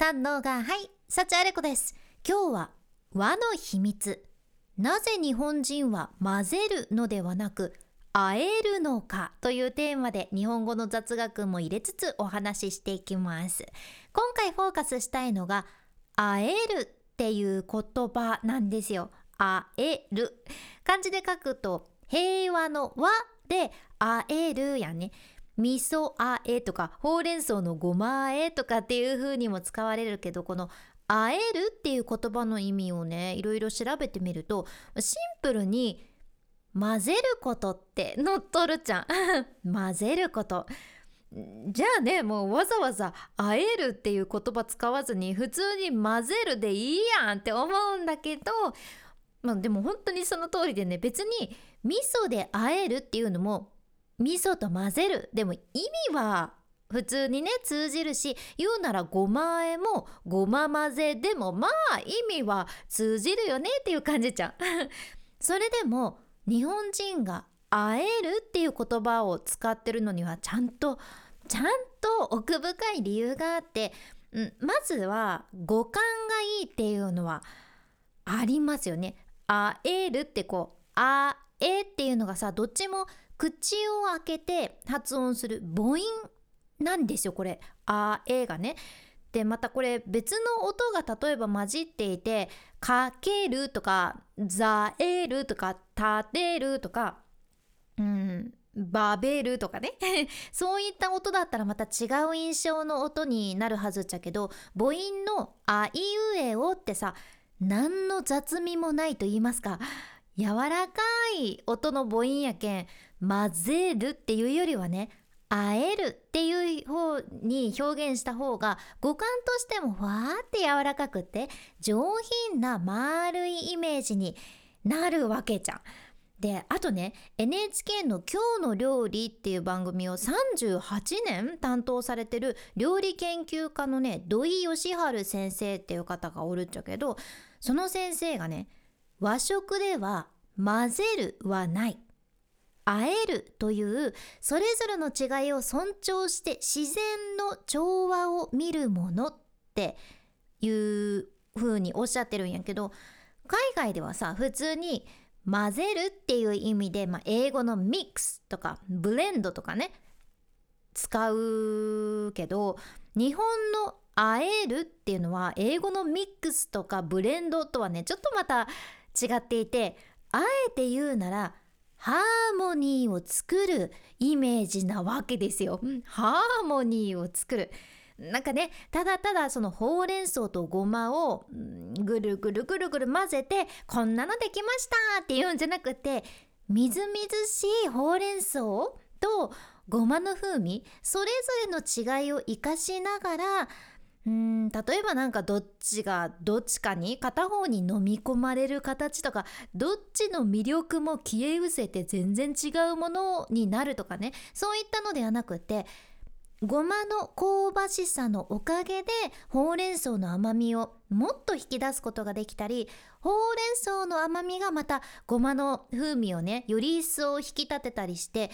三能がはい幸あれ子です。今日は和の秘密。なぜ日本人は混ぜるのではなく会えるのか？というテーマで日本語の雑学も入れつつお話ししていきます。今回フォーカスしたいのが会えるっていう言葉なんですよ。会える。漢字で書くと平和の和で会えるやね。味噌あえとかほうれん草のごまあえとかっていう風にも使われるけどこの会えるっていう言葉の意味をねいろいろ調べてみるとシンプルに混ぜることって乗っとるじゃん。混ぜること。じゃあねもうわざわざ「会える」っていう言葉使わずに普通に「混ぜる」でいいやんって思うんだけどまあでも本当にその通りでね別に味噌で会えるっていうのも味噌と混ぜるでも意味は普通にね通じるし言うならごまあえもごま混ぜでもまあ意味は通じるよねっていう感じじゃん それでも日本人が会えるっていう言葉を使ってるのにはちゃんとちゃんと奥深い理由があって、うん、まずは五感がいいっていうのはありますよね。会えるってこう「あえ」っていうのがさどっちも口を開けて発音する母音なんですよこれ「あえ」がね。でまたこれ別の音が例えば混じっていて「かける」とか「ざえる」とか「たてる」とかうんバベルとかね そういった音だったらまた違う印象の音になるはずっちゃけど母音の「あいうえお」ってさ何の雑味もないと言いますか柔らかい音の母音やけん混ぜるっていうよりはね会えるっていう方に表現した方が五感としてもわーって柔らかくって上品な丸いイメージになるわけじゃん。であとね NHK の「今日の料理」っていう番組を38年担当されてる料理研究家のね土井善晴先生っていう方がおるっちゃけどその先生がね和食では混ぜるはない。会えるというそれぞれの違いを尊重して自然の調和を見るものっていう風におっしゃってるんやけど海外ではさ普通に混ぜるっていう意味で、まあ、英語のミックスとかブレンドとかね使うけど日本の会えるっていうのは英語のミックスとかブレンドとはねちょっとまた違っていてあえて言うならハーモニーを作るイメージなわけですよ。ハーモニーを作る。なんかねただただそのほうれん草とごまをぐるぐるぐるぐる混ぜてこんなのできましたって言うんじゃなくてみずみずしいほうれん草とごまの風味それぞれの違いを生かしながらうん例えばなんかどっちがどっちかに片方に飲み込まれる形とかどっちの魅力も消え失せて全然違うものになるとかね。そういったのではなくてごまの香ばしさのおかげでほうれん草の甘みをもっと引き出すことができたりほうれん草の甘みがまたごまの風味をねより一層引き立てたりして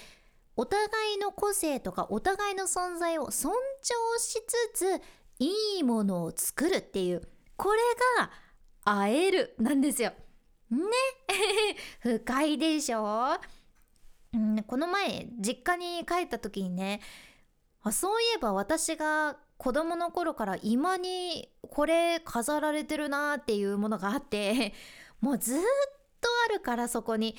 お互いの個性とかお互いの存在を尊重しつついいものを作るっていうこれが会えるなんですよ。ね？深いでしょ、うん、この前実家に帰った時にねあそういえば私が子供の頃から今にこれ飾られてるなっていうものがあってもうずっとあるからそこに。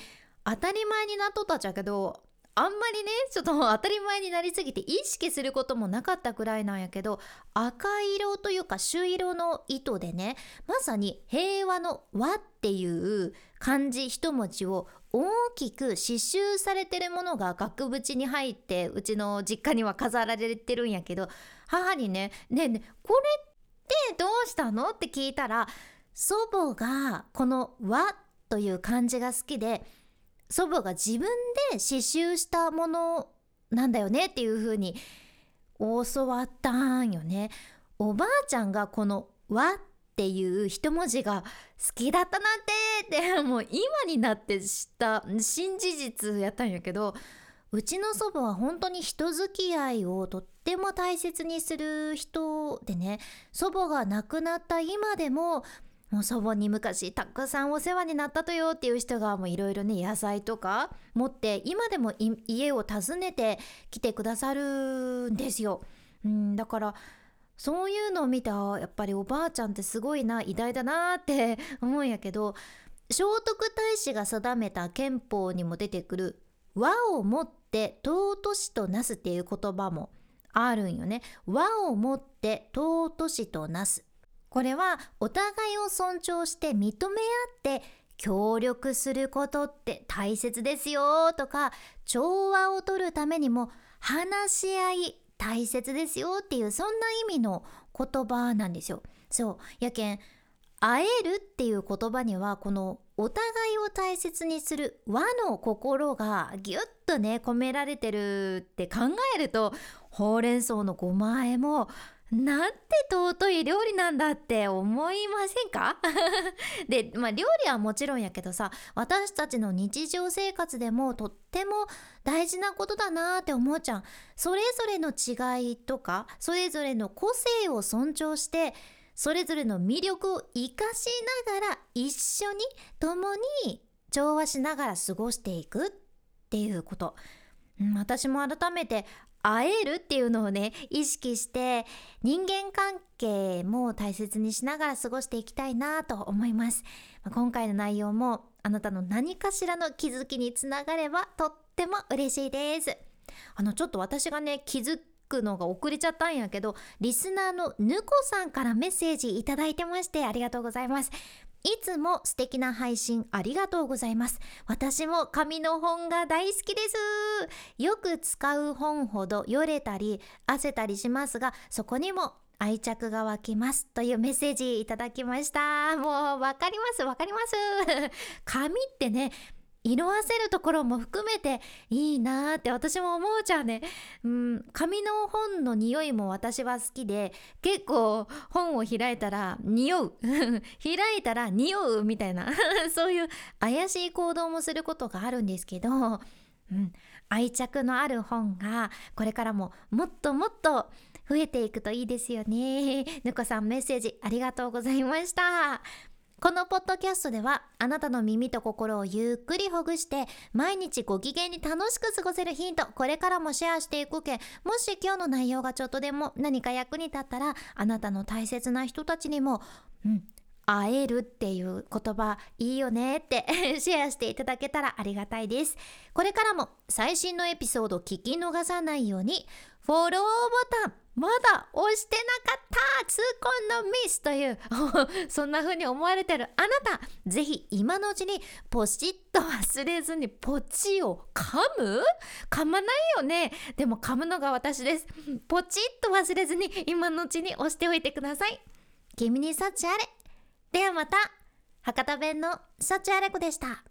当たり前になっとったっちゃけどあんまりねちょっと当たり前になりすぎて意識することもなかったくらいなんやけど赤色というか朱色の糸でねまさに平和の和っていう漢字一文字を大きく刺繍されてるものが額縁に入ってうちの実家には飾られてるんやけど母にね「ねえねえこれってどうしたの?」って聞いたら祖母がこの「和」という漢字が好きで祖母が自分で刺繍したものなんだよねっていう風に教わったんよね。おばあちゃんがこの「和」っていう一文字が好きだったなんてって もう今になって知った新事実やったんやけどうちの祖母は本当に人付き合いをとっても大切にする人でね祖母が亡くなった今でももう祖母に昔たくさんお世話になったとよっていう人がもういろいろね野菜とか持って今でも家を訪ねて来てくださるんですよ。うん、だからそういうのを見たやっぱりおばあちゃんってすごいな偉大だなって思うんやけど聖徳太子が定めた憲法にも出てくる和をもって尊しとなすっていう言葉もあるんよね。和をもって尊しとなす。これはお互いを尊重して認め合って協力することって大切ですよとか調和をとるためにも話し合い大切ですよっていうそんな意味の言葉なんですよ。そうやけん会えるっていう言葉にはこのお互いを大切にする和の心がぎゅっとね込められてるって考えるとほうれん草のごまあえもなんて尊い料理なんだって思いませんか？で、まあ料理はもちろんやけどさ、私たちの日常生活でもとっても大事なことだなって思うじゃん。それぞれの違いとか、それぞれの個性を尊重して、それぞれの魅力を生かしながら一緒に共に調和しながら過ごしていくっていうこと。私も改めて会えるっていうのをね意識して人間関係も大切にしながら過ごしていきたいなと思います。今回の内容もあなたの何かしらの気づきにつながればとっても嬉しいです。あのちょっと私がね気づくのが遅れちゃったんやけどリスナーのぬこさんからメッセージいただいてましてありがとうございます。いつも素敵な配信ありがとうございます。私も紙の本が大好きです。よく使う本ほどよれたり、汗たりしますが、そこにも愛着が湧きますというメッセージいただきました。もうわかりますわかります。紙ってね、色あせるところも含めていいなーって私も思うじゃんね。うん、紙の本の匂いも私は好きで結構本を開いたら匂う 開いたら匂うみたいな そういう怪しい行動もすることがあるんですけど、うん、愛着のある本がこれからももっともっと増えていくといいですよね。ぬこさんメッセージありがとうございました。このポッドキャストではあなたの耳と心をゆっくりほぐして毎日ご機嫌に楽しく過ごせるヒントこれからもシェアしていくけもし今日の内容がちょっとでも何か役に立ったらあなたの大切な人たちにもうん会えるっていう言葉いいよねって シェアしていただけたらありがたいです。これからも最新のエピソード聞き逃さないようにフォローボタンまだ押してなかった痛恨のミスという そんな風に思われてるあなた。ぜひ今のうちにポチッと忘れずにポチを噛む？噛まないよね。でも噛むのが私です。ポチッと忘れずに今のうちに押しておいてください。君に幸あれ。ではまた。博多弁の幸あれ子でした。